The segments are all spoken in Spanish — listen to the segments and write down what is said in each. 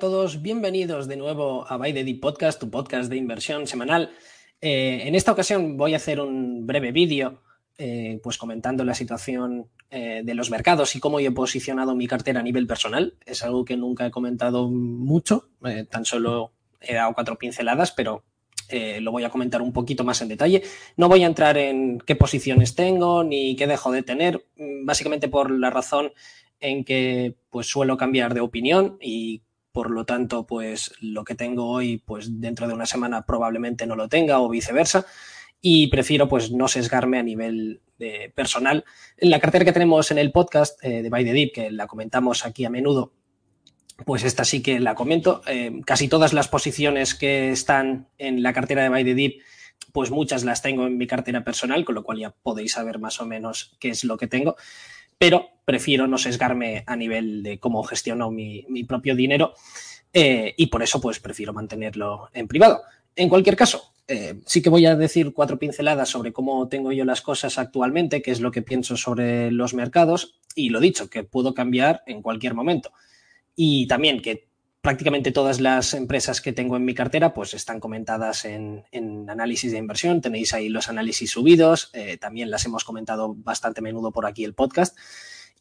Todos, bienvenidos de nuevo a Buy the Deep Podcast, tu podcast de inversión semanal. Eh, en esta ocasión voy a hacer un breve vídeo eh, pues comentando la situación eh, de los mercados y cómo yo he posicionado mi cartera a nivel personal. Es algo que nunca he comentado mucho, tan solo he dado cuatro pinceladas, pero lo voy a comentar un poquito más en detalle. No voy a entrar en qué posiciones tengo ni qué dejo de tener, básicamente por la razón en que pues suelo cambiar de opinión y por lo tanto, pues lo que tengo hoy, pues dentro de una semana probablemente no lo tenga o viceversa. Y prefiero pues no sesgarme a nivel de personal. La cartera que tenemos en el podcast eh, de By the Deep, que la comentamos aquí a menudo, pues esta sí que la comento. Eh, casi todas las posiciones que están en la cartera de By the Deep, pues muchas las tengo en mi cartera personal, con lo cual ya podéis saber más o menos qué es lo que tengo pero prefiero no sesgarme a nivel de cómo gestiono mi, propio dinero eh, y por eso pues prefiero mantenerlo en privado. En cualquier caso, eh, sí que voy a decir cuatro pinceladas sobre cómo tengo yo las cosas actualmente, qué es lo que pienso sobre los mercados y lo dicho, que puedo cambiar en cualquier momento. Y también que prácticamente todas las empresas que tengo en mi cartera pues están comentadas en, análisis de inversión. Tenéis ahí los análisis subidos. Eh, también las hemos comentado bastante menudo por aquí el podcast.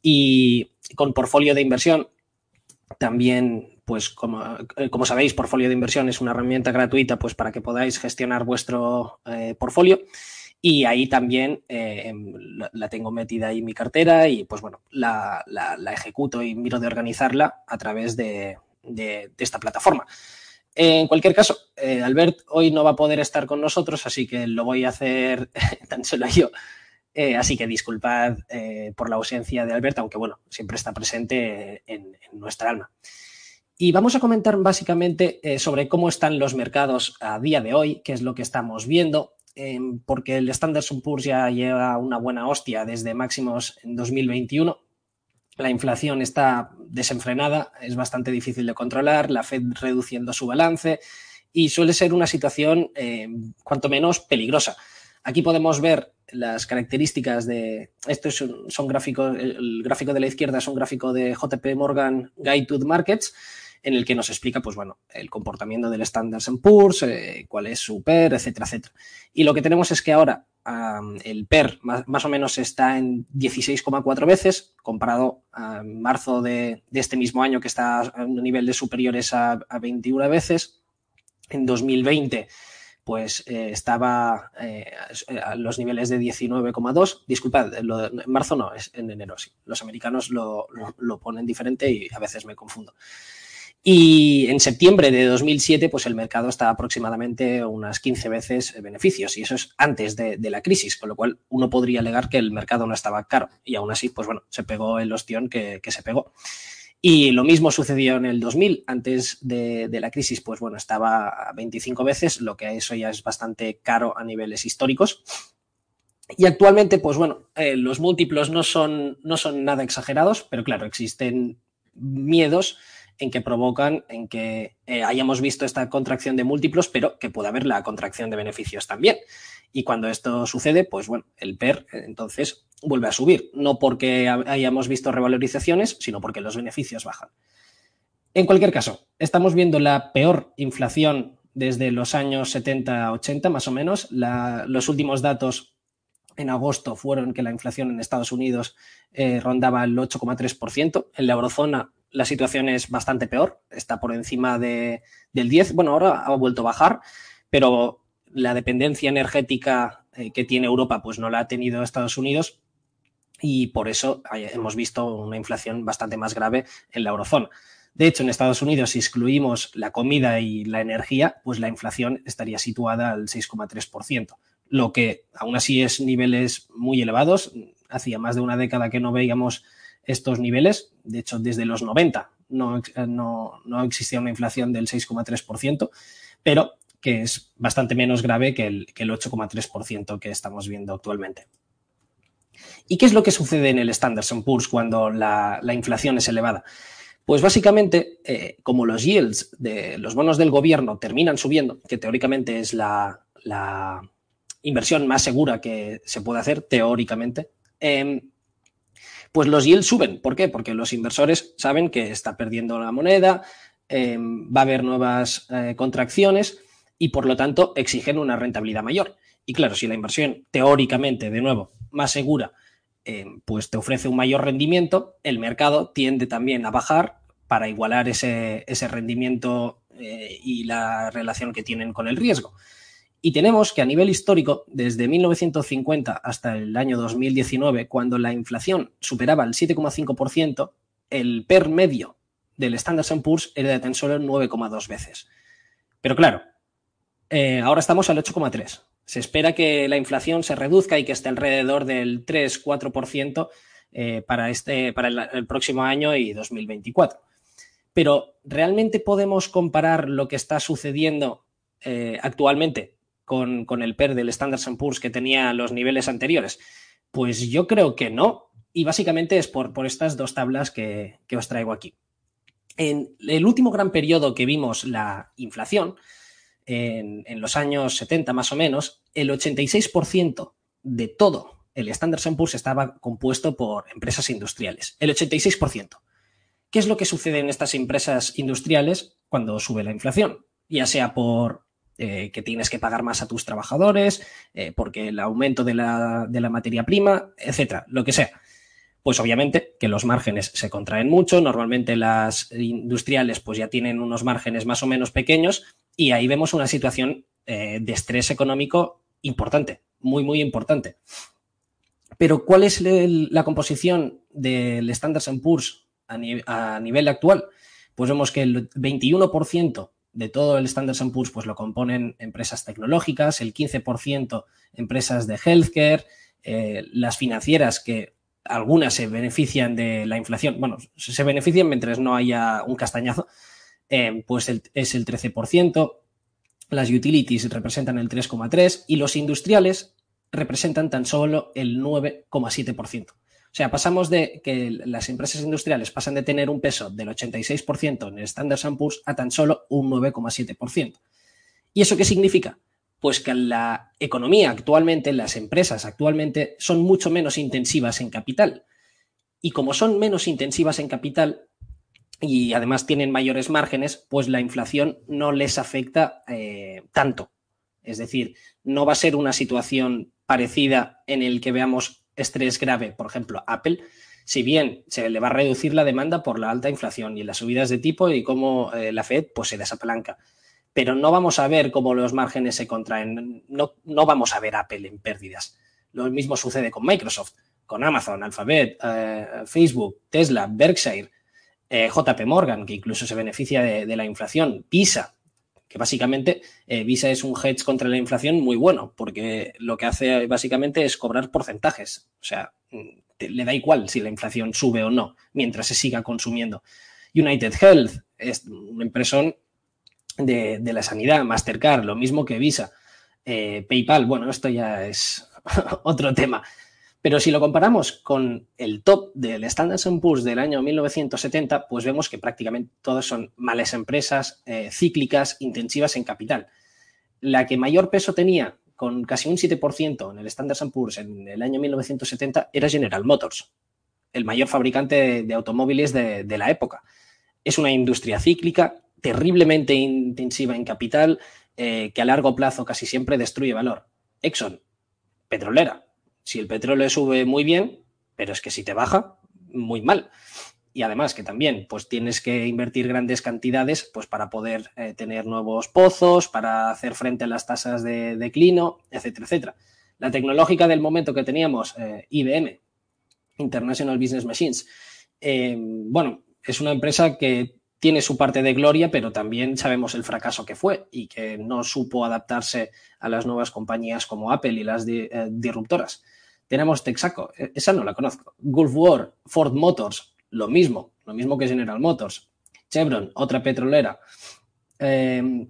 Y con portfolio de inversión también, pues como, eh, como, sabéis, portfolio de inversión es una herramienta gratuita pues para que podáis gestionar vuestro eh, portfolio. Y ahí también em, la, tengo metida ahí en mi cartera y pues bueno, la ejecuto y miro de organizarla a través de, de, esta plataforma. En cualquier caso, eh, Albert hoy no va a poder estar con nosotros, así que lo voy a hacer tan solo yo. Eh, así que disculpad eh, por la ausencia de Albert, aunque bueno, siempre está presente en, nuestra alma. Y vamos a comentar básicamente sobre cómo están los mercados a día de hoy, qué es lo que estamos viendo, porque el Standard Poor's ya lleva una buena hostia desde máximos en 2021 la inflación está desenfrenada, es bastante difícil de controlar, la Fed reduciendo su balance y suele ser una situación eh, cuanto menos peligrosa. Aquí podemos ver las características de. Esto es un, son gráficos. El gráfico de la izquierda es un gráfico de JP Morgan Guide to Markets, en el que nos explica, pues bueno, el comportamiento del Standard Poor's, eh, cuál es su PER, etcétera, etcétera. Y lo que tenemos es que ahora el PER más, o menos está en 16,4 veces, comparado a marzo de, este mismo año, que está a un nivel de superiores a, 21 veces. En 2020, pues eh, estaba eh, a los niveles de 19,2. Disculpad, en marzo no, es en enero sí. Los americanos lo ponen diferente y a veces me confundo. Y en septiembre de 2007, pues el mercado estaba aproximadamente unas 15 veces beneficios, y eso es antes de, la crisis, con lo cual uno podría alegar que el mercado no estaba caro, y aún así, pues bueno, se pegó el ostión que, se pegó. Y lo mismo sucedió en el 2000, antes de, la crisis, pues bueno, estaba a 25 veces, lo que eso ya es bastante caro a niveles históricos. Y actualmente, pues bueno, eh, los múltiplos no son, no son nada exagerados, pero claro, existen miedos en que provocan en que eh, hayamos visto esta contracción de múltiplos, pero que pueda haber la contracción de beneficios también. Y cuando esto sucede, pues bueno, el PER entonces vuelve a subir, no porque hayamos visto revalorizaciones, sino porque los beneficios bajan. En cualquier caso, estamos viendo la peor inflación desde los años 70-80 más o menos. los últimos datos en agosto fueron que la inflación en Estados Unidos eh, rondaba el 8,3%, en la eurozona la situación es bastante peor, está por encima de, del 10. Bueno, ahora ha vuelto a bajar, pero la dependencia energética eh, que tiene Europa pues no la ha tenido Estados Unidos y por eso hemos visto una inflación bastante más grave en la eurozona. De hecho, en Estados Unidos, si excluimos la comida y la energía, pues la inflación estaría situada al 6,3%, lo que aún así es niveles muy elevados. Hacía más de una década que no veíamos estos niveles. De hecho, desde los 90 no, no, existía una inflación del 6,3%, pero que es bastante menos grave que el, que el 8,3% que estamos viendo actualmente. ¿Y qué es lo que sucede en el Standard Poor's cuando la, inflación es elevada? Pues básicamente, eh, como los yields de los bonos del gobierno terminan subiendo, que teóricamente es la, inversión más segura que se puede hacer, teóricamente, em, pues los yields suben. ¿Por qué? Porque los inversores saben que está perdiendo la moneda, em, va a haber nuevas eh, contracciones y por lo tanto exigen una rentabilidad mayor. Y claro, si la inversión teóricamente, de nuevo, más segura, em, pues te ofrece un mayor rendimiento, el mercado tiende también a bajar para igualar ese, ese rendimiento eh, y la relación que tienen con el riesgo. Y tenemos que a nivel histórico, desde 1950 hasta el año 2019, cuando la inflación superaba el 7,5%, el PER medio del Standard Poor's era de tan solo 9,2 veces. Pero claro, eh, ahora estamos al 8,3. Se espera que la inflación se reduzca y que esté alrededor del 3-4% eh, para, este, para el próximo año y 2024. Pero ¿realmente podemos comparar lo que está sucediendo eh, actualmente con, el PER del Standard Poor's que tenía los niveles anteriores? Pues yo creo que no. Y básicamente es por, estas dos tablas que, os traigo aquí. En el último gran periodo que vimos la inflación, en, en los años 70 más o menos, el 86% de todo el Standard Poor's estaba compuesto por empresas industriales. El 86%. ¿Qué es lo que sucede en estas empresas industriales cuando sube la inflación? Ya sea por eh, que tienes que pagar más a tus trabajadores, eh, porque el aumento de la, materia prima, etcétera, lo que sea. Pues obviamente que los márgenes se contraen mucho, normalmente las industriales pues ya tienen unos márgenes más o menos pequeños y ahí vemos una situación eh, de estrés económico importante, muy, muy importante. Pero ¿cuál es la composición del Standard Poor's a, a nivel actual? Pues vemos que el 21% de todo el Standard Poor's pues lo componen empresas tecnológicas, el 15% empresas de healthcare, eh, las financieras que algunas se benefician de la inflación, bueno, se benefician mientras no haya un castañazo, eh, pues es el 13%, las utilities representan el 3,3% y los industriales representan tan solo el 9,7%. O sea, pasamos de que las empresas industriales pasan de tener un peso del 86% en el Standard Poor's a tan solo un 9,7%. ¿Y eso qué significa? Pues que la economía actualmente, las empresas actualmente son mucho menos intensivas en capital. Y como son menos intensivas en capital y además tienen mayores márgenes, pues la inflación no les afecta eh, tanto. Es decir, no va a ser una situación parecida en el que veamos estrés grave, por ejemplo, Apple, si bien se le va a reducir la demanda por la alta inflación y las subidas de tipo y cómo eh, la Fed pues, se desapalanca. Pero no vamos a ver cómo los márgenes se contraen, no, no vamos a ver Apple en pérdidas. Lo mismo sucede con Microsoft, con Amazon, Alphabet, eh, Facebook, Tesla, Berkshire, eh, JP Morgan, que incluso se beneficia de, de la inflación, Visa, que básicamente eh, Visa es un hedge contra la inflación muy bueno, porque lo que hace básicamente es cobrar porcentajes. O sea, le da igual si la inflación sube o no, mientras se siga consumiendo. United Health es una empresa de, la sanidad, Mastercard, lo mismo que Visa. Eh, PayPal, bueno, esto ya es otro tema. Pero si lo comparamos con el top del Standard Poor's del año 1970, pues vemos que prácticamente todas son malas empresas, eh, cíclicas, intensivas en capital. La que mayor peso tenía, con casi un 7% en el Standard Poor's en el año 1970, era General Motors, el mayor fabricante de, automóviles de, la época. Es una industria cíclica, terriblemente intensiva en capital, eh, que a largo plazo casi siempre destruye valor. Exxon, petrolera, si el petróleo sube muy bien, pero es que si te baja, muy mal. Y además que también pues tienes que invertir grandes cantidades pues para poder eh, tener nuevos pozos, para hacer frente a las tasas de declino, etcétera, etcétera. La tecnológica del momento que teníamos, eh, IBM, International Business Machines, eh, bueno, es una empresa que tiene su parte de gloria, pero también sabemos el fracaso que fue y que no supo adaptarse a las nuevas compañías como Apple y las disruptoras. Tenemos Texaco, e, esa no la conozco. Gulf War, Ford Motors, lo mismo, lo mismo que General Motors. Chevron, otra petrolera. Eh,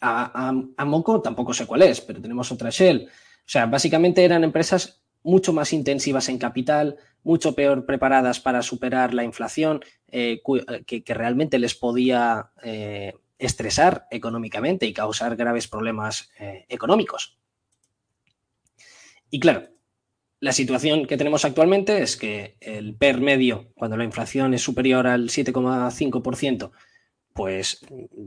a, Moco tampoco sé cuál es, pero tenemos otra Shell. O sea, básicamente eran empresas mucho más intensivas en capital, mucho peor preparadas para superar la inflación, eh, que, realmente les podía eh, estresar económicamente y causar graves problemas económicos. Y claro, la situación que tenemos actualmente es que el PER medio, cuando la inflación es superior al 7,5%, pues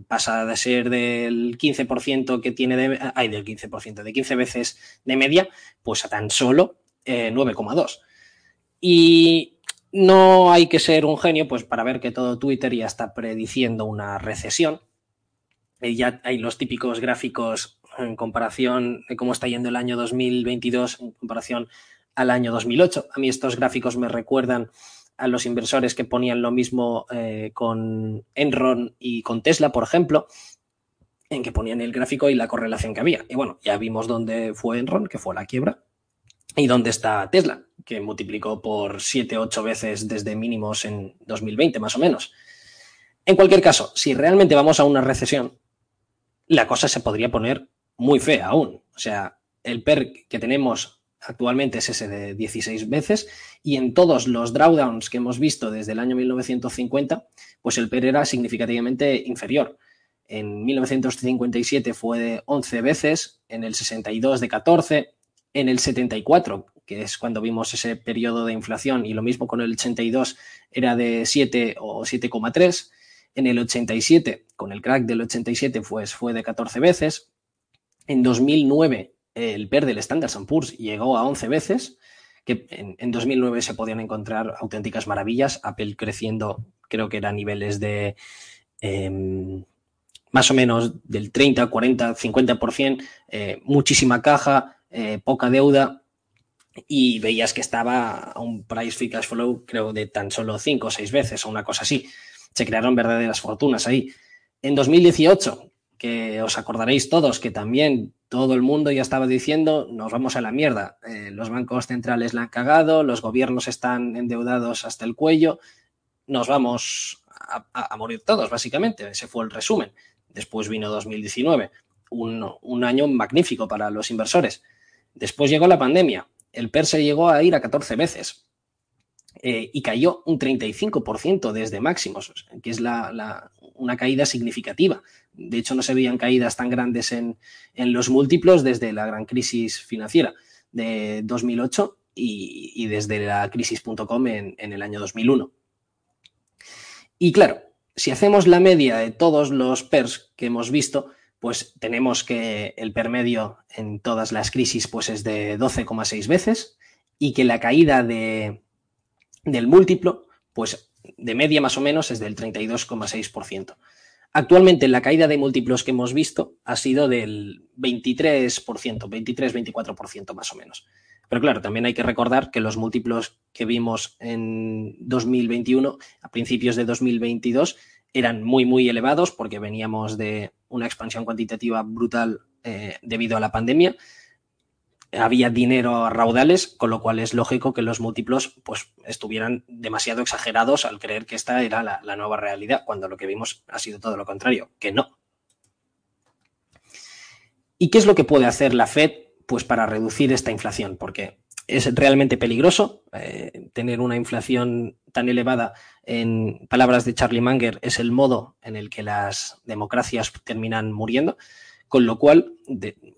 pasa de ser del 15% que tiene de, ay, del 15%, de 15 veces de media, pues a tan solo 9,2. Eh, y no hay que ser un genio pues para ver que todo Twitter ya está prediciendo una recesión. Y ya hay los típicos gráficos en comparación de cómo está yendo el año 2022 en comparación al año 2008. A mí estos gráficos me recuerdan a los inversores que ponían lo mismo eh, con Enron y con Tesla, por ejemplo, en que ponían el gráfico y la correlación que había. Y bueno, ya vimos dónde fue Enron, que fue la quiebra, y dónde está Tesla, que multiplicó por 7, 8 veces desde mínimos en 2020, más o menos. En cualquier caso, si realmente vamos a una recesión, la cosa se podría poner muy fea aún. O sea, el PER que tenemos actualmente es ese de 16 veces y en todos los drawdowns que hemos visto desde el año 1950, pues el PER era significativamente inferior. En 1957 fue de 11 veces, en el 62 de 14, en el 74, que es cuando vimos ese periodo de inflación, y lo mismo con el 82 era de 7 o 7,3, en el 87, con el crack del 87, pues fue de 14 veces, en 2009 el PER del Standard Poor's llegó a 11 veces, que en, 2009 se podían encontrar auténticas maravillas, Apple creciendo, creo que eran niveles de em, más o menos del 30, 40, 50%, muchísima caja, eh, poca deuda, y veías que estaba a un price free cash flow, creo, de tan solo 5 o 6 veces o una cosa así. Se crearon verdaderas fortunas ahí. En 2018, que os acordaréis todos que también todo el mundo ya estaba diciendo, nos vamos a la mierda, eh, los bancos centrales la han cagado, los gobiernos están endeudados hasta el cuello, nos vamos a, morir todos, básicamente. Ese fue el resumen. Después vino 2019, un, un año magnífico para los inversores. Después llegó la pandemia, el PER se llegó a ir a 14 veces. Eh, y cayó un 35% desde máximos, que es una caída significativa. De hecho, no se veían caídas tan grandes en, los múltiplos desde la gran crisis financiera de 2008 y, desde la crisis.com en, en el año 2001. Y claro, si hacemos la media de todos los PERS que hemos visto, pues tenemos que el PER medio en todas las crisis pues es de 12,6 veces y que la caída de, del múltiplo, pues de media más o menos es del 32,6%. Actualmente la caída de múltiplos que hemos visto ha sido del 23%, 23-24% más o menos. Pero claro, también hay que recordar que los múltiplos que vimos en 2021, a principios de 2022, eran muy, muy elevados porque veníamos de una expansión cuantitativa brutal eh, debido a la pandemia había dinero a raudales, con lo cual es lógico que los múltiplos pues, estuvieran demasiado exagerados al creer que esta era la, nueva realidad, cuando lo que vimos ha sido todo lo contrario, que no. ¿Y qué es lo que puede hacer la Fed pues, para reducir esta inflación? Porque es realmente peligroso eh, tener una inflación tan elevada. En palabras de Charlie Munger, es el modo en el que las democracias terminan muriendo, con lo cual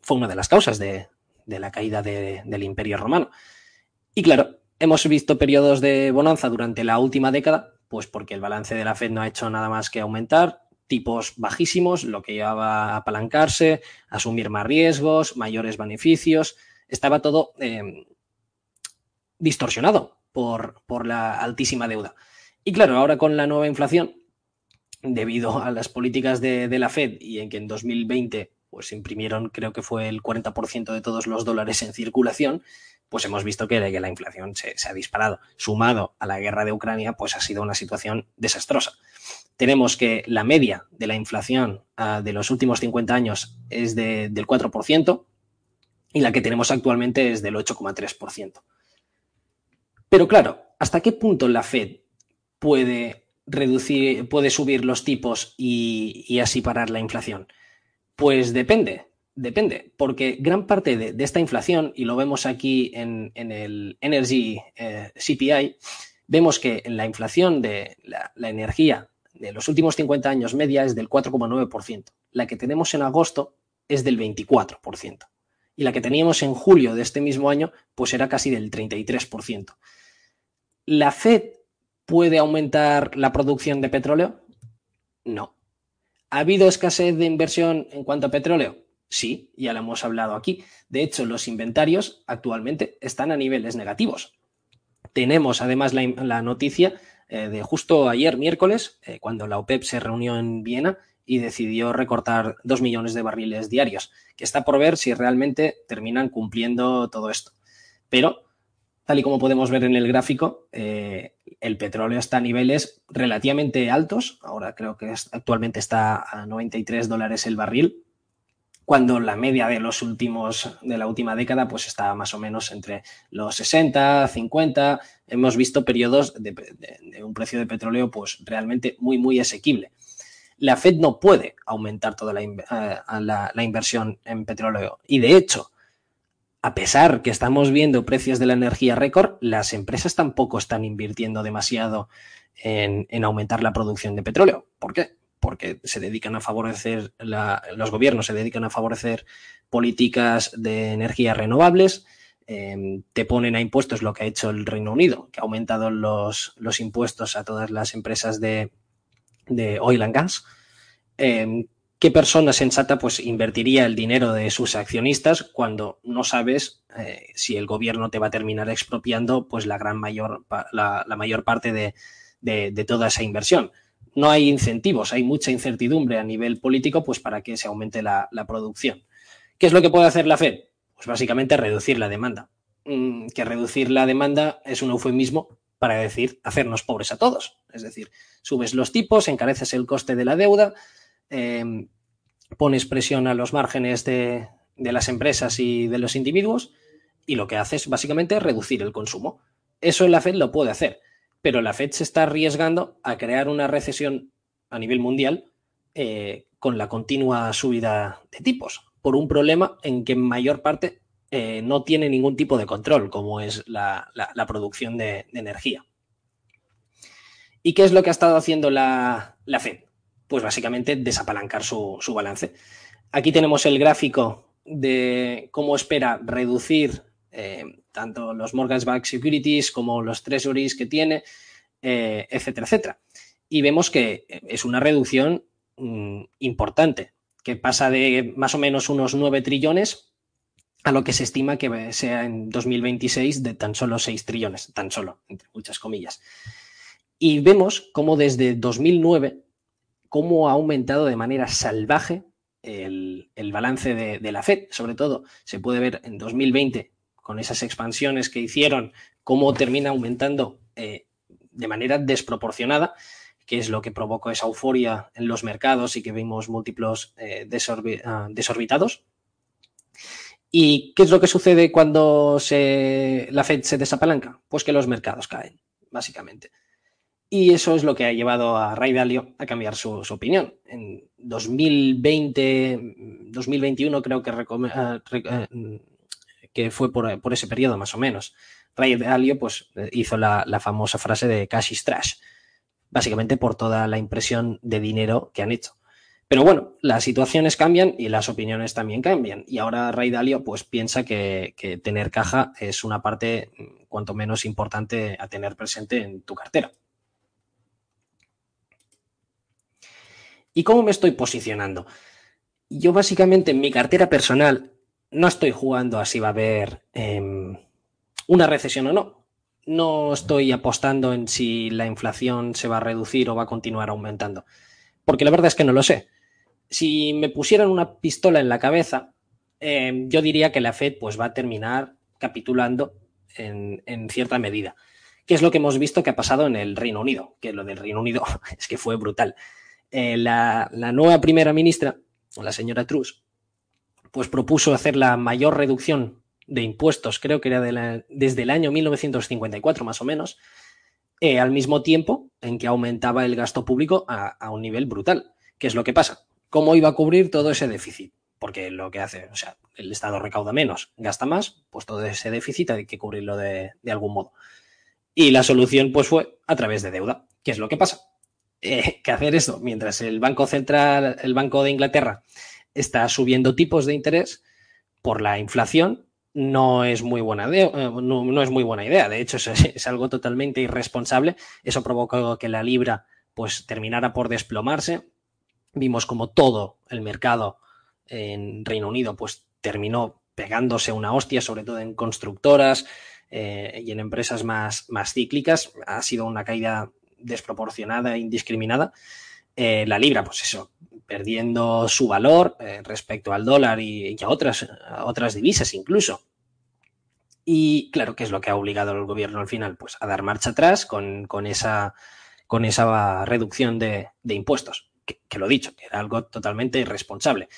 fue una de las causas de, de la caída del Imperio Romano. Y claro, hemos visto periodos de bonanza durante la última década, pues porque el balance de la Fed no ha hecho nada más que aumentar, tipos bajísimos, lo que llevaba a apalancarse, asumir más riesgos, mayores beneficios, estaba todo em, distorsionado por, por la altísima deuda. Y claro, ahora con la nueva inflación, debido a las políticas de, de, la Fed y en que en 2020 pues imprimieron creo que fue el 40% de todos los dólares en circulación, pues hemos visto que, la inflación se, ha disparado. Sumado a la guerra de Ucrania, pues ha sido una situación desastrosa. Tenemos que la media de la inflación ah, de los últimos 50 años es del 4% y la que tenemos actualmente es del 8,3%. Pero claro, ¿hasta qué punto la Fed puede reducir, puede subir los tipos y así parar la inflación? Pues depende, depende, porque gran parte de, esta inflación, y lo vemos aquí en, el Energy eh, CPI, vemos que la inflación de la, energía de los últimos 50 años media es del 4,9%. La que tenemos en agosto es del 24%. Y la que teníamos en julio de este mismo año, pues era casi del 33%. ¿La Fed puede aumentar la producción de petróleo? No. ¿Ha habido escasez de inversión en cuanto a petróleo? Sí, ya lo hemos hablado aquí. De hecho, los inventarios actualmente están a niveles negativos. Tenemos además la, noticia eh, de justo ayer miércoles, eh, cuando la OPEP se reunió en Viena y decidió recortar dos millones de barriles diarios, que está por ver si realmente terminan cumpliendo todo esto. Pero, tal y como podemos ver en el gráfico, eh, el petróleo está a niveles relativamente altos. Ahora creo que actualmente está a 93 dólares el barril, cuando la media de los últimos, de la última década, pues está más o menos entre los 60, 50. Hemos visto periodos de, un precio de petróleo pues realmente muy, muy asequible. La Fed no puede aumentar toda la, eh, la inversión en petróleo. Y de hecho, a pesar que estamos viendo precios de la energía récord, las empresas tampoco están invirtiendo demasiado en, aumentar la producción de petróleo. ¿Por qué? Porque se dedican a favorecer, los gobiernos se dedican a favorecer políticas de energías renovables, em, te ponen a impuestos lo que ha hecho el Reino Unido, que ha aumentado los, impuestos a todas las empresas de, oil and gas. Em, ¿Qué persona sensata pues invertiría el dinero de sus accionistas cuando no sabes eh, si el gobierno te va a terminar expropiando pues la gran mayor, la, mayor parte de, toda esa inversión? No hay incentivos, hay mucha incertidumbre a nivel político pues para que se aumente la, producción. ¿Qué es lo que puede hacer la Fed? Pues básicamente reducir la demanda. Mm, que reducir la demanda es un eufemismo para decir hacernos pobres a todos. Es decir, subes los tipos, encareces el coste de la deuda, Em, pones presión a los márgenes de, las empresas y de los individuos y lo que hace es básicamente reducir el consumo. Eso la Fed lo puede hacer, pero la Fed se está arriesgando a crear una recesión a nivel mundial eh, con la continua subida de tipos, por un problema en que en mayor parte eh, no tiene ningún tipo de control, como es la, producción de, energía. ¿Y qué es lo que ha estado haciendo la Fed? Pues básicamente desapalancar su, balance. Aquí tenemos el gráfico de cómo espera reducir eh, tanto los mortgage-backed securities como los treasuries que tiene, eh, etcétera, etcétera. Y vemos que es una reducción mm, importante, que pasa de más o menos unos 9 trillones a lo que se estima que sea en 2026 de tan solo 6 trillones, tan solo, entre muchas comillas. Y vemos cómo desde 2009 cómo ha aumentado de manera salvaje el, balance de, la Fed. Sobre todo se puede ver en 2020 con esas expansiones que hicieron, cómo termina aumentando eh, de manera desproporcionada, que es lo que provocó esa euforia en los mercados y que vimos múltiplos eh, ah, desorbitados. ¿Y qué es lo que sucede cuando la Fed se desapalanca? Pues que los mercados caen, básicamente. Y eso es lo que ha llevado a Ray Dalio a cambiar su, opinión. En 2020, 2021 creo que, eh, eh, que fue por, ese periodo más o menos. Ray Dalio pues, hizo la, famosa frase de cash is trash, básicamente por toda la impresión de dinero que han hecho. Pero bueno, las situaciones cambian y las opiniones también cambian. Y ahora Ray Dalio pues, piensa que, que tener caja es una parte mm, cuanto menos importante a tener presente en tu cartera. ¿Y cómo me estoy posicionando? Yo básicamente en mi cartera personal no estoy jugando a si va a haber em, una recesión o no. No estoy apostando en si la inflación se va a reducir o va a continuar aumentando. Porque la verdad es que no lo sé. Si me pusieran una pistola en la cabeza, em, yo diría que la Fed pues, va a terminar capitulando en, en cierta medida. ¿Qué es lo que hemos visto que ha pasado en el Reino Unido? Que lo del Reino Unido es que fue brutal. Eh, la, nueva primera ministra, la señora Truss, pues propuso hacer la mayor reducción de impuestos, creo que era desde el año 1954 más o menos, eh, al mismo tiempo en que aumentaba el gasto público a, un nivel brutal. ¿Qué es lo que pasa? ¿Cómo iba a cubrir todo ese déficit? Porque lo que hace, o sea, el Estado recauda menos, gasta más, pues todo ese déficit hay que cubrirlo de, de algún modo. Y la solución, pues fue a través de deuda. ¿Qué es lo que pasa? Eh, que hacer esto mientras el Banco Central, el Banco de Inglaterra, está subiendo tipos de interés por la inflación, no es muy buena idea. Eh, no, es muy buena idea. De hecho, es, algo totalmente irresponsable. Eso provocó que la libra pues terminara por desplomarse. vimos como todo el mercado en Reino Unido pues terminó pegándose una hostia, sobre todo en constructoras eh, y en empresas más, más cíclicas. Ha sido una caída desproporcionada e indiscriminada. Eh, la libra, pues eso, perdiendo su valor eh, respecto al dólar y, a, otras, otras divisas incluso. Y claro, ¿qué es lo que ha obligado al gobierno al final? Pues a dar marcha atrás con, con esa, con esa reducción de, de impuestos. Que, lo dicho, que era algo totalmente irresponsable.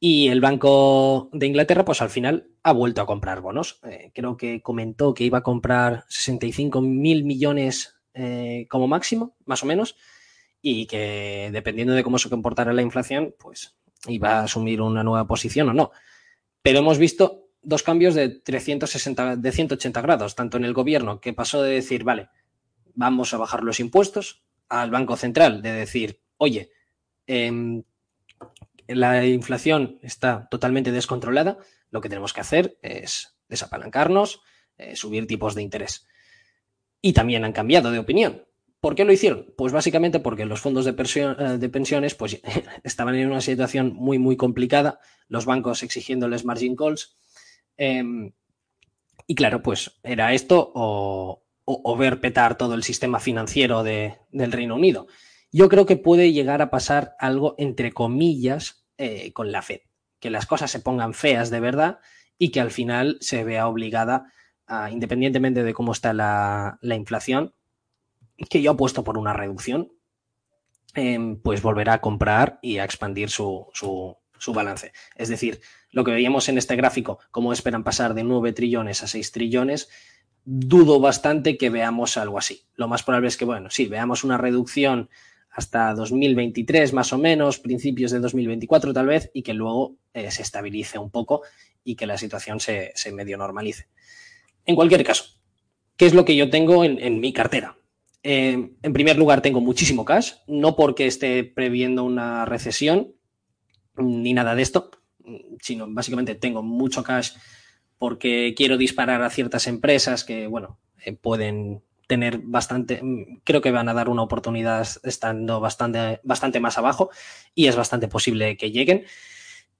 Y el Banco de Inglaterra, pues al final ha vuelto a comprar bonos. Eh, creo que comentó que iba a comprar 65 mil millones eh, como máximo, más o menos, y que dependiendo de cómo se comportara la inflación, pues iba a asumir una nueva posición o no. Pero hemos visto dos cambios de 360, de 180 grados, tanto en el gobierno, que pasó de decir, vale, vamos a bajar los impuestos, al Banco Central, de decir, oye, eh, la inflación está totalmente descontrolada, lo que tenemos que hacer es desapalancarnos, eh, subir tipos de interés. Y también han cambiado de opinión. ¿Por qué lo hicieron? Pues básicamente porque los fondos de, de pensiones pues, estaban en una situación muy, muy complicada, los bancos exigiéndoles margin calls, eh, y claro, pues era esto o, ver petar todo el sistema financiero de, del Reino Unido. Yo creo que puede llegar a pasar algo entre comillas eh, con la Fed, que las cosas se pongan feas de verdad y que al final se vea obligada, independientemente de cómo está la, la inflación, que yo apuesto por una reducción, eh, pues volverá a comprar y a expandir su, balance. Es decir, lo que veíamos en este gráfico, cómo esperan pasar de 9 trillones a 6 trillones, dudo bastante que veamos algo así. Lo más probable es que, bueno, sí, veamos una reducción hasta 2023 más o menos, principios de 2024 tal vez, y que luego eh, se estabilice un poco y que la situación se, medio normalice. En cualquier caso, ¿qué es lo que yo tengo en, mi cartera? Eh, en primer lugar, tengo muchísimo cash, no porque esté previendo una recesión ni nada de esto, sino básicamente tengo mucho cash porque quiero disparar a ciertas empresas que, bueno, eh, pueden tener bastante, creo que van a dar una oportunidad estando bastante, bastante más abajo y es bastante posible que lleguen.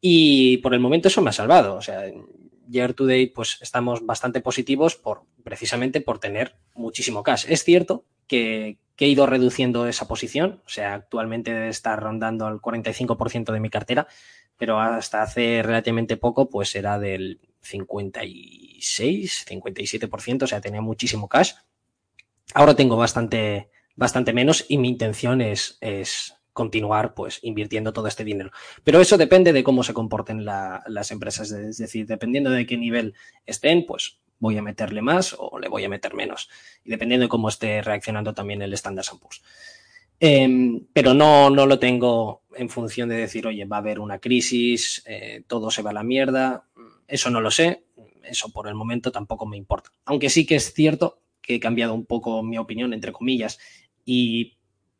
Y por el momento eso me ha salvado. O sea, year to date, pues estamos bastante positivos por precisamente por tener muchísimo cash. Es cierto que, he ido reduciendo esa posición, o sea, actualmente debe estar rondando al 45% de mi cartera, pero hasta hace relativamente poco, pues era del 56, 57%, o sea, tenía muchísimo cash. Ahora tengo bastante, bastante menos y mi intención es, es continuar pues invirtiendo todo este dinero. Pero eso depende de cómo se comporten la, las empresas, es decir, dependiendo de qué nivel estén, pues voy a meterle más o le voy a meter menos. Y dependiendo de cómo esté reaccionando también el Standard Poor's. Eh, pero no, no lo tengo en función de decir, oye, va a haber una crisis, eh, todo se va a la mierda. Eso no lo sé, eso por el momento tampoco me importa. Aunque sí que es cierto que he cambiado un poco mi opinión, entre comillas, y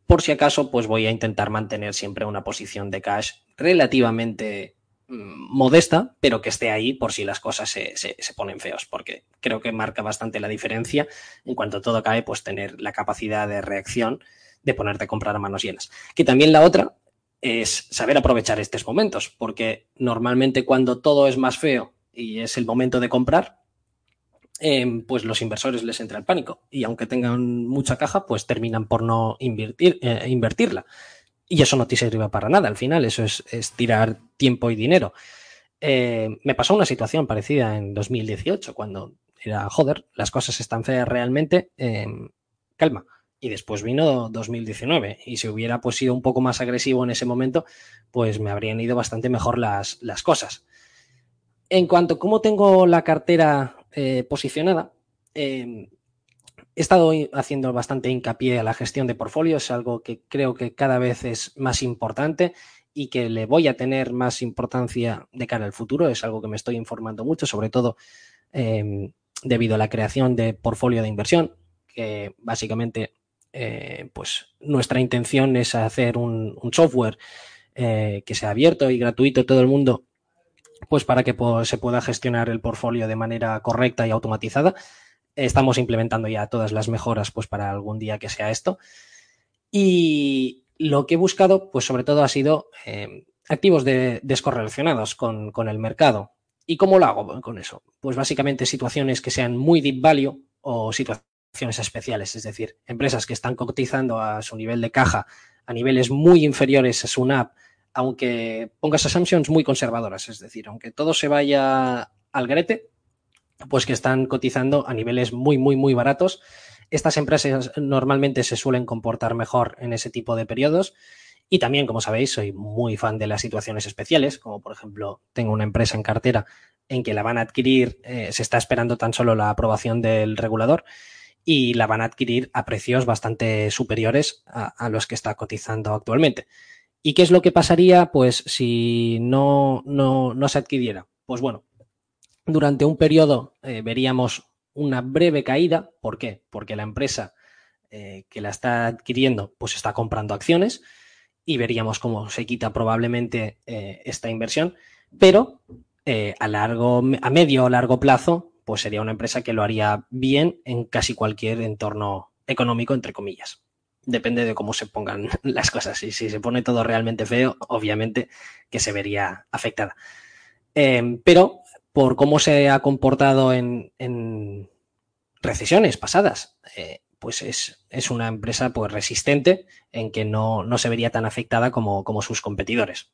por si acaso, pues voy a intentar mantener siempre una posición de cash relativamente modesta, pero que esté ahí por si las cosas se, se, se, ponen feos, porque creo que marca bastante la diferencia en cuanto todo cae, pues tener la capacidad de reacción de ponerte a comprar a manos llenas. Que también la otra es saber aprovechar estos momentos, porque normalmente cuando todo es más feo y es el momento de comprar, eh, pues los inversores les entra el pánico y aunque tengan mucha caja, pues terminan por no invertir, eh, invertirla. Y eso no te sirve para nada al final, eso es, tirar tiempo y dinero. Eh, me pasó una situación parecida en 2018, cuando era, joder, las cosas están feas realmente, eh, calma. Y después vino 2019 y si hubiera pues sido un poco más agresivo en ese momento, pues me habrían ido bastante mejor las, las cosas. En cuanto a cómo tengo la cartera eh, posicionada, eh, He estado haciendo bastante hincapié a la gestión de portfolios, algo que creo que cada vez es más importante y que le voy a tener más importancia de cara al futuro. Es algo que me estoy informando mucho, sobre todo eh, debido a la creación de portfolio de inversión, que básicamente eh, pues nuestra intención es hacer un, software eh, que sea abierto y gratuito todo el mundo, pues para que se pueda gestionar el portfolio de manera correcta y automatizada estamos implementando ya todas las mejoras pues para algún día que sea esto. Y lo que he buscado, pues sobre todo ha sido eh, activos descorrelacionados con, con, el mercado. ¿Y cómo lo hago con eso? Pues básicamente situaciones que sean muy deep value o situaciones especiales, es decir, empresas que están cotizando a su nivel de caja a niveles muy inferiores a su NAP, aunque pongas assumptions muy conservadoras, es decir, aunque todo se vaya al grete, pues que están cotizando a niveles muy, muy, muy baratos. Estas empresas normalmente se suelen comportar mejor en ese tipo de periodos. Y también, como sabéis, soy muy fan de las situaciones especiales, como por ejemplo, tengo una empresa en cartera en que la van a adquirir, eh, se está esperando tan solo la aprobación del regulador y la van a adquirir a precios bastante superiores a, a los que está cotizando actualmente. ¿Y qué es lo que pasaría pues si no, no, no se adquiriera? Pues bueno, durante un periodo eh, veríamos una breve caída. ¿Por qué? Porque la empresa eh, que la está adquiriendo pues está comprando acciones y veríamos cómo se quita probablemente eh, esta inversión, pero a largo, a medio o largo plazo, pues sería una empresa que lo haría bien en casi cualquier entorno económico, entre comillas. Depende de cómo se pongan las cosas. Y si se pone todo realmente feo, obviamente que se vería afectada. Eh, pero por cómo se ha comportado en, en recesiones pasadas, eh, pues es, es, una empresa pues resistente en que no, no se vería tan afectada como, como, sus competidores.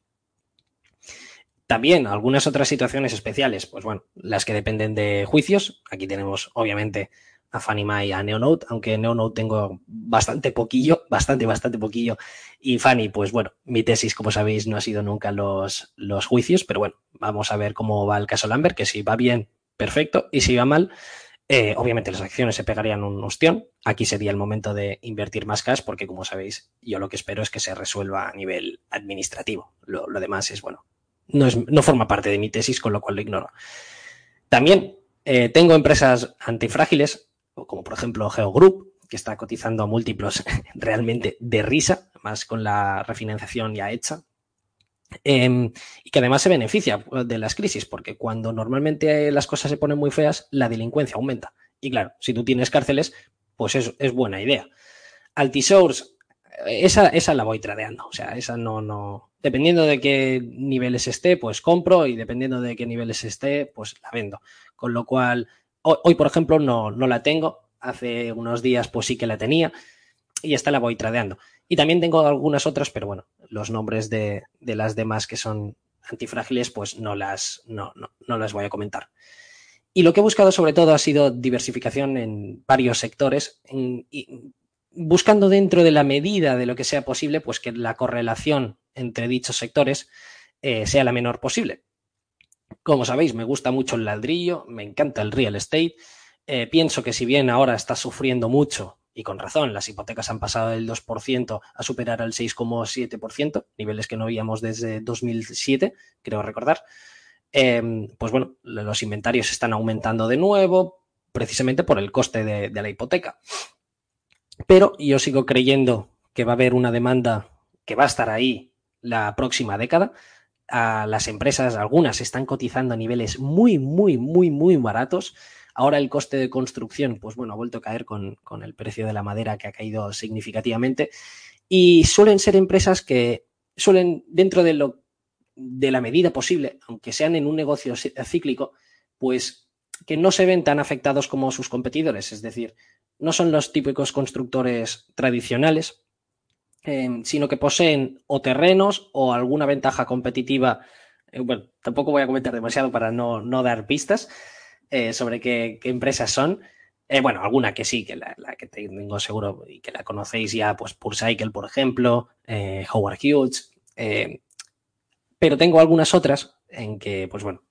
También algunas otras situaciones especiales, pues bueno, las que dependen de juicios. Aquí tenemos obviamente a Fanny y a Neonote, aunque Neonote tengo bastante poquillo, bastante, bastante poquillo. Y Fanny, pues bueno, mi tesis, como sabéis, no ha sido nunca los, los juicios, pero bueno, vamos a ver cómo va el caso Lambert, que si va bien, perfecto, y si va mal, eh, obviamente las acciones se pegarían un ostión. Aquí sería el momento de invertir más cash, porque como sabéis, yo lo que espero es que se resuelva a nivel administrativo. Lo, lo demás es, bueno, no, es, no forma parte de mi tesis, con lo cual lo ignoro. También eh, tengo empresas antifrágiles, como por ejemplo GeoGroup, que está cotizando a múltiplos realmente de risa, más con la refinanciación ya hecha. Eh, y que además se beneficia de las crisis, porque cuando normalmente las cosas se ponen muy feas, la delincuencia aumenta. Y claro, si tú tienes cárceles, pues es, es buena idea. Altisource, esa, esa la voy tradeando, o sea, esa no, no, dependiendo de qué niveles esté, pues compro y dependiendo de qué niveles esté, pues la vendo. Con lo cual, Hoy, por ejemplo, no, no la tengo. Hace unos días, pues sí que la tenía. Y esta la voy tradeando. Y también tengo algunas otras, pero bueno, los nombres de, de las demás que son antifrágiles, pues no las, no, no, no las voy a comentar. Y lo que he buscado sobre todo ha sido diversificación en varios sectores, y buscando dentro de la medida de lo que sea posible, pues que la correlación entre dichos sectores eh, sea la menor posible. Como sabéis, me gusta mucho el ladrillo, me encanta el real estate. Eh, pienso que si bien ahora está sufriendo mucho, y con razón, las hipotecas han pasado del 2% a superar al 6,7%, niveles que no veíamos desde 2007, creo recordar, eh, pues bueno, los inventarios están aumentando de nuevo, precisamente por el coste de la hipoteca. Pero yo sigo creyendo que va a haber una demanda que va a estar ahí la próxima década, a las empresas, algunas están cotizando a niveles muy, muy, muy, muy baratos. Ahora el coste de construcción, pues bueno, ha vuelto a caer con, con el precio de la madera que ha caído significativamente. Y suelen ser empresas que suelen, dentro de, lo, de la medida posible, aunque sean en un negocio cíclico, pues que no se ven tan afectados como sus competidores. Es decir, no son los típicos constructores tradicionales, sino que poseen o terrenos o alguna ventaja competitiva. Eh, bueno, tampoco voy a comentar demasiado para no, no dar pistas eh, sobre qué, empresas son. Eh, bueno, alguna que sí, que la, la, que tengo seguro y que la conocéis ya, pues PureCycle, por ejemplo, Howard Hughes. pero tengo algunas otras en que, pues bueno,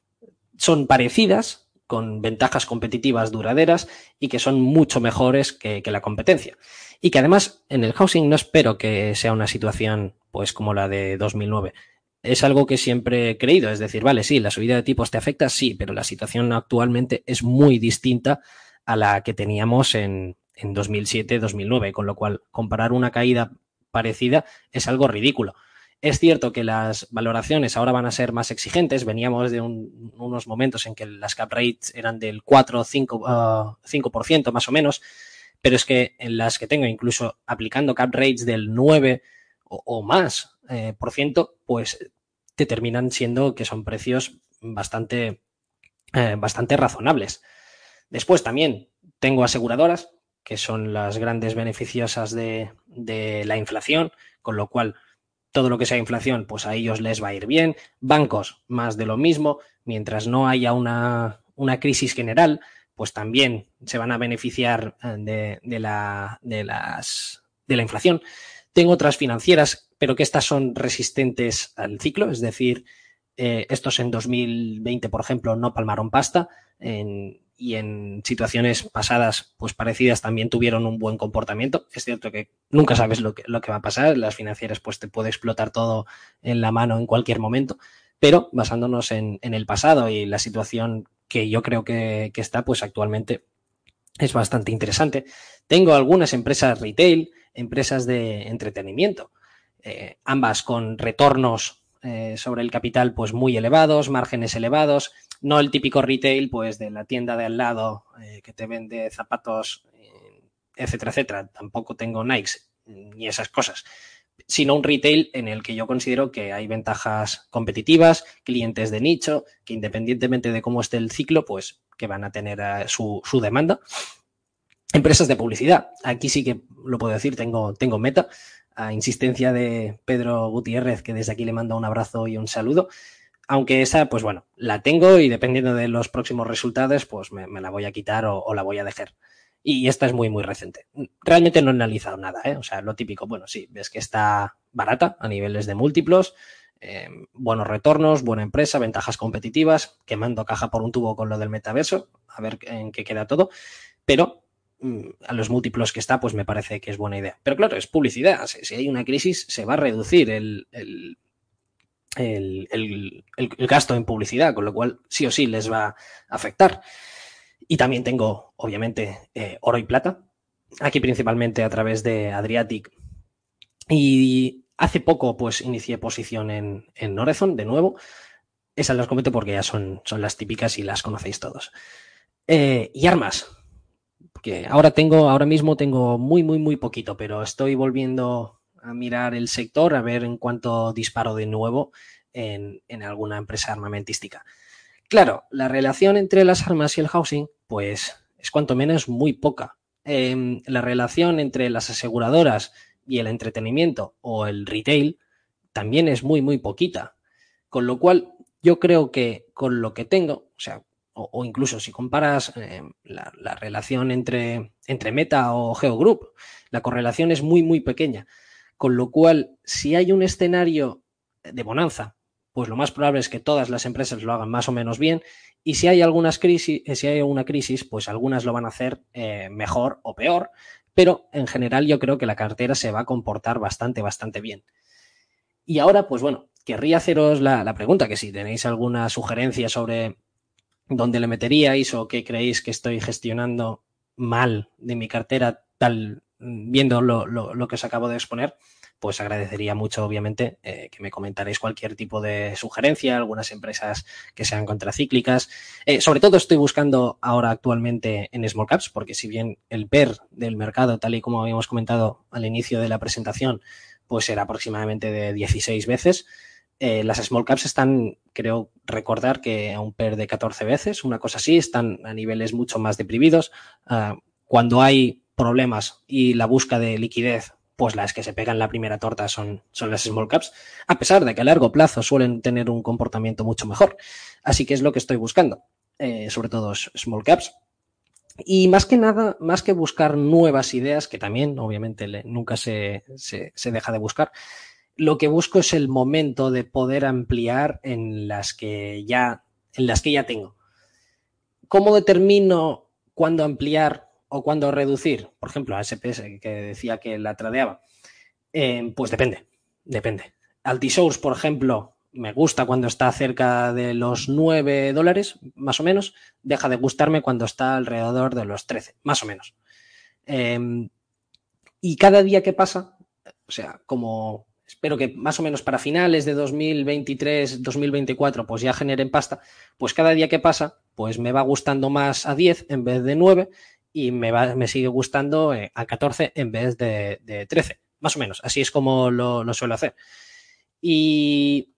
son parecidas, con ventajas competitivas duraderas y que son mucho mejores que, la competencia. Y que además en el housing no espero que sea una situación pues como la de 2009. Es algo que siempre he creído, es decir, vale, sí, la subida de tipos te afecta, sí, pero la situación actualmente es muy distinta a la que teníamos en, en 2007-2009, con lo cual comparar una caída parecida es algo ridículo. Es cierto que las valoraciones ahora van a ser más exigentes. Veníamos de un, unos momentos en que las cap rates eran del 4 o 5, uh, 5% más o menos, pero es que en las que tengo, incluso aplicando cap rates del 9 o, más eh, por ciento, pues te terminan siendo que son precios bastante, eh, bastante razonables. Después también tengo aseguradoras, que son las grandes beneficiosas de, de la inflación, con lo cual todo lo que sea inflación, pues a ellos les va a ir bien. Bancos, más de lo mismo. Mientras no haya una, una crisis general, pues también se van a beneficiar eh, de, la, de, las, de la inflación. Tengo otras financieras, pero que estas son resistentes al ciclo, es decir, eh, estos en 2020, por ejemplo, no palmaron pasta y en situaciones pasadas, pues parecidas, también tuvieron un buen comportamiento. Es cierto que nunca sabes lo que, lo que va a pasar, las financieras pues te puede explotar todo en la mano en cualquier momento, pero basándonos en, en el pasado y la situación que yo creo que, que está, pues actualmente es bastante interesante. Tengo algunas empresas retail, empresas de entretenimiento, eh, ambas con retornos eh, sobre el capital pues muy elevados, márgenes elevados, no el típico retail pues de la tienda de al lado eh, que te vende zapatos, etcétera, etcétera. Tampoco tengo Nikes ni esas cosas, sino un retail en el que yo considero que hay ventajas competitivas, clientes de nicho, que independientemente de cómo esté el ciclo, pues que van a tener su, su demanda Empresas de publicidad. Aquí sí que lo puedo decir, tengo, tengo meta. A insistencia de Pedro Gutiérrez, que desde aquí le mando un abrazo y un saludo. Aunque esa, pues bueno, la tengo y dependiendo de los próximos resultados, pues me, la voy a quitar o, la voy a dejar. Y esta es muy, muy reciente. Realmente no he analizado nada, ¿eh? O sea, lo típico, bueno, sí, ves que está barata a niveles de múltiplos, eh, buenos retornos, buena empresa, ventajas competitivas, quemando caja por un tubo con lo del metaverso, a ver en qué queda todo. Pero Mm, a los múltiplos que está, pues me parece que es buena idea. Pero claro, es publicidad. Si hay una crisis, se va a reducir el, el, el, gasto en publicidad, con lo cual sí o sí les va a afectar. Y también tengo, obviamente, eh, oro y plata. Aquí principalmente a través de Adriatic. Y hace poco, pues, inicié posición en, en de nuevo. Esas las comento porque ya son, son las típicas y las conocéis todos. Eh, y armas que ahora tengo, ahora mismo tengo muy, muy, muy poquito, pero estoy volviendo a mirar el sector a ver en cuánto disparo de nuevo en, en alguna empresa armamentística. Claro, la relación entre las armas y el housing, pues es cuanto menos muy poca. Eh, la relación entre las aseguradoras y el entretenimiento o el retail también es muy, muy poquita. Con lo cual, yo creo que con lo que tengo, o sea, o, incluso si comparas eh, la, relación entre, entre Meta o Geogroup, la correlación es muy, muy pequeña. Con lo cual, si hay un escenario de bonanza, pues lo más probable es que todas las empresas lo hagan más o menos bien. Y si hay algunas crisis, eh, si hay una crisis, pues algunas lo van a hacer eh, mejor o peor. Pero en general yo creo que la cartera se va a comportar bastante, bastante bien. Y ahora, pues bueno, querría haceros la, la pregunta, que si tenéis alguna sugerencia sobre dónde le meteríais o qué creéis que estoy gestionando mal de mi cartera, tal, viendo lo, lo, que os acabo de exponer, pues agradecería mucho, obviamente, eh, que me comentaréis cualquier tipo de sugerencia, algunas empresas que sean contracíclicas. Eh, sobre todo estoy buscando ahora actualmente en small caps, porque si bien el PER del mercado, tal y como habíamos comentado al inicio de la presentación, pues era aproximadamente de 16 veces, eh, las small caps están, creo recordar que a un PER de 14 veces, una cosa así, están a niveles mucho más deprimidos. Uh, cuando hay problemas y la busca de liquidez, pues las que se pegan la primera torta son, son las small caps, a pesar de que a largo plazo suelen tener un comportamiento mucho mejor. Así que es lo que estoy buscando, eh, sobre todo small caps. Y más que nada, más que buscar nuevas ideas, que también obviamente nunca se, se, se deja de buscar, lo que busco es el momento de poder ampliar en las que ya, en las que ya tengo. ¿Cómo determino cuándo ampliar o cuándo reducir? Por ejemplo, a SPS que decía que la tradeaba. Eh, pues depende, depende. Altisource, por ejemplo, me gusta cuando está cerca de los 9 dólares, más o menos. Deja de gustarme cuando está alrededor de los 13, más o menos. Eh, y cada día que pasa, o sea, como espero que más o menos para finales de 2023, 2024, pues ya generen pasta, pues cada día que pasa, pues me va gustando más a 10 en vez de 9 y me, va, me sigue gustando eh, a 14 en vez de, de 13. más o menos, así es como lo, lo suelo hacer. Y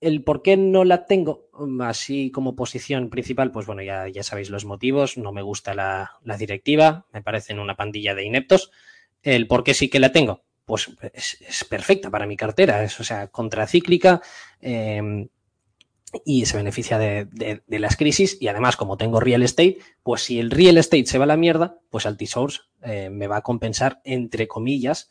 el por qué no la tengo así como posición principal, pues bueno, ya, ya sabéis los motivos. No me gusta la, la, directiva, me parecen una pandilla de ineptos. El por qué sí que la tengo, pues es, perfecta para mi cartera, es o sea, contracíclica eh, y se beneficia de, de, de, las crisis. Y además, como tengo real estate, pues si el real estate se va a la mierda, pues Altisource eh, me va a compensar, entre comillas,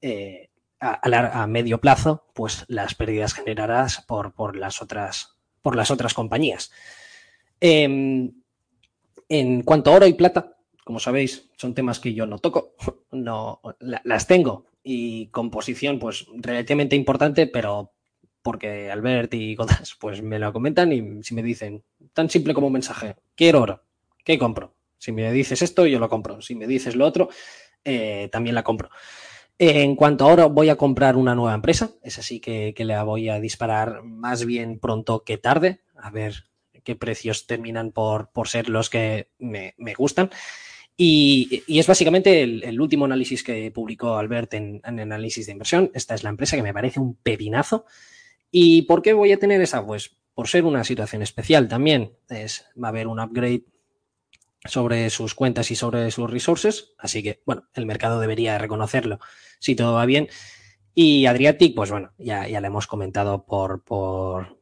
eh, a, a, medio plazo, pues las pérdidas generadas por, por, las, otras, por las otras compañías. Eh, en cuanto a oro y plata, como sabéis, son temas que yo no toco, no la, las tengo y con posición pues relativamente importante, pero porque Albert y Godas pues me lo comentan y si me dicen tan simple como mensaje, quiero oro, ¿qué compro? Si me dices esto, yo lo compro. Si me dices lo otro, eh, también la compro. En cuanto a oro, voy a comprar una nueva empresa. Es así que, que, la voy a disparar más bien pronto que tarde. A ver qué precios terminan por, por ser los que me, me gustan. Y, y, es básicamente el, último análisis que publicó Albert en, análisis de inversión. Esta es la empresa que me parece un pepinazo. ¿Y por qué voy a tener esa? Pues por ser una situación especial también. Es, va a haber un upgrade sobre sus cuentas y sobre sus resources. Así que, bueno, el mercado debería reconocerlo si todo va bien. Y Adriatic, pues bueno, ya, ya lo hemos comentado por, por,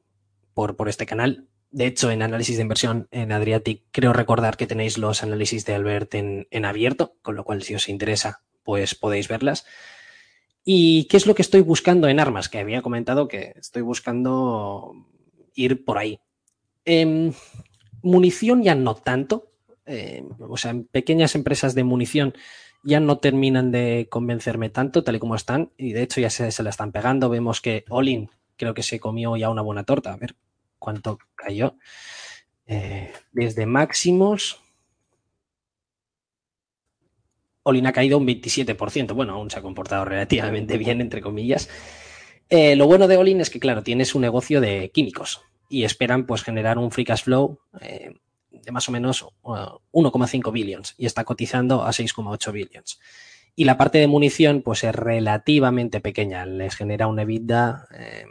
por, por este canal. De hecho, en análisis de inversión en Adriatic, creo recordar que tenéis los análisis de Albert en, en abierto, con lo cual si os interesa, pues podéis verlas. ¿Y qué es lo que estoy buscando en armas? Que había comentado que estoy buscando ir por ahí. Eh, munición ya no tanto, eh, o sea, en pequeñas empresas de munición ya no terminan de convencerme tanto, tal y como están, y de hecho ya se, se la están pegando. Vemos que Olin creo que se comió ya una buena torta. A ver cuánto cayó. Eh, desde máximos. Olin ha caído un 27%. Bueno, aún se ha comportado relativamente bien, entre comillas. Eh, lo bueno de Olin es que, claro, tiene su negocio de químicos y esperan pues generar un free cash flow eh, de más o menos uh, 1,5 billions y está cotizando a 6,8 billions. Y la parte de munición pues es relativamente pequeña, les genera una EBITDA eh,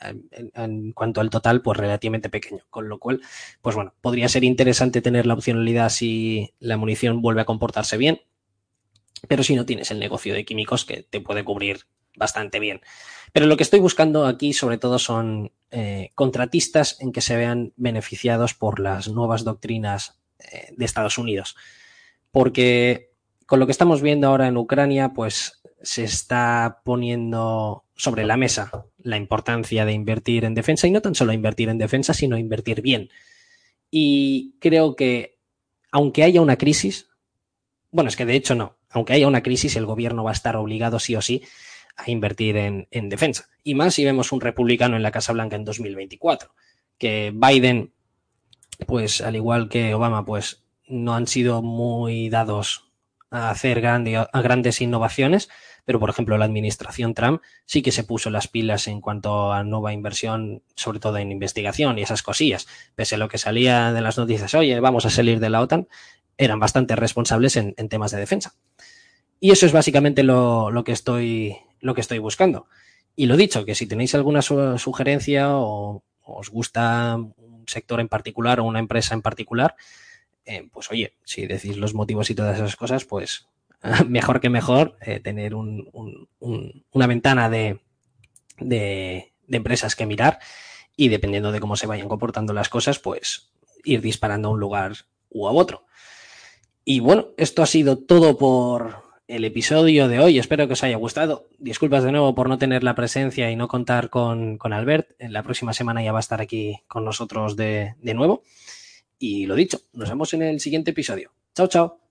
en, en, cuanto al total pues relativamente pequeño, con lo cual pues bueno, podría ser interesante tener la opcionalidad si la munición vuelve a comportarse bien, pero si no tienes el negocio de químicos que te puede cubrir bastante bien. Pero lo que estoy buscando aquí sobre todo son eh, contratistas en que se vean beneficiados por las nuevas doctrinas eh, de Estados Unidos. Porque con lo que estamos viendo ahora en Ucrania, pues se está poniendo sobre la mesa la importancia de invertir en defensa y no tan solo invertir en defensa, sino invertir bien. Y creo que aunque haya una crisis, bueno, es que de hecho no, aunque haya una crisis, el gobierno va a estar obligado sí o sí a invertir en, en, defensa. Y más si vemos un republicano en la Casa Blanca en 2024, que Biden, pues al igual que Obama, pues no han sido muy dados a hacer grandes innovaciones, pero por ejemplo la administración Trump sí que se puso las pilas en cuanto a nueva inversión, sobre todo en investigación y esas cosillas, pese a lo que salía de las noticias, oye, vamos a salir de la OTAN, eran bastante responsables en, en temas de defensa. Y eso es básicamente lo, que estoy lo que estoy buscando. Y lo dicho, que si tenéis alguna su sugerencia o, os gusta un sector en particular o una empresa en particular, eh, pues oye, si decís los motivos y todas esas cosas, pues mejor que mejor eh, tener un, un, una ventana de, de, de empresas que mirar y dependiendo de cómo se vayan comportando las cosas, pues ir disparando a un lugar u a otro. Y bueno, esto ha sido todo por, el episodio de hoy. Espero que os haya gustado. Disculpas de nuevo por no tener la presencia y no contar con, con Albert. En la próxima semana ya va a estar aquí con nosotros de, de nuevo. Y lo dicho, nos vemos en el siguiente episodio. Chao, chao.